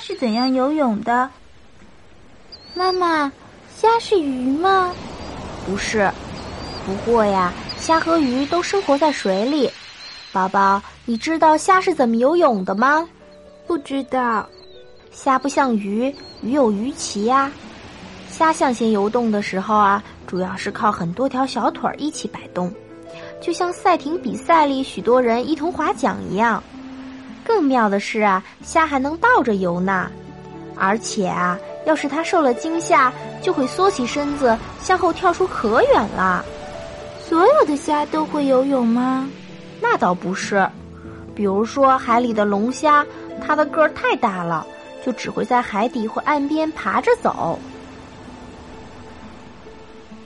是怎样游泳的？妈妈，虾是鱼吗？不是，不过呀，虾和鱼都生活在水里。宝宝，你知道虾是怎么游泳的吗？不知道。虾不像鱼，鱼有鱼鳍呀。虾向前游动的时候啊，主要是靠很多条小腿儿一起摆动，就像赛艇比赛里许多人一同划桨一样。更妙的是啊，虾还能倒着游呢，而且啊，要是它受了惊吓，就会缩起身子向后跳出可远了。所有的虾都会游泳吗？那倒不是，比如说海里的龙虾，它的个儿太大了，就只会在海底或岸边爬着走。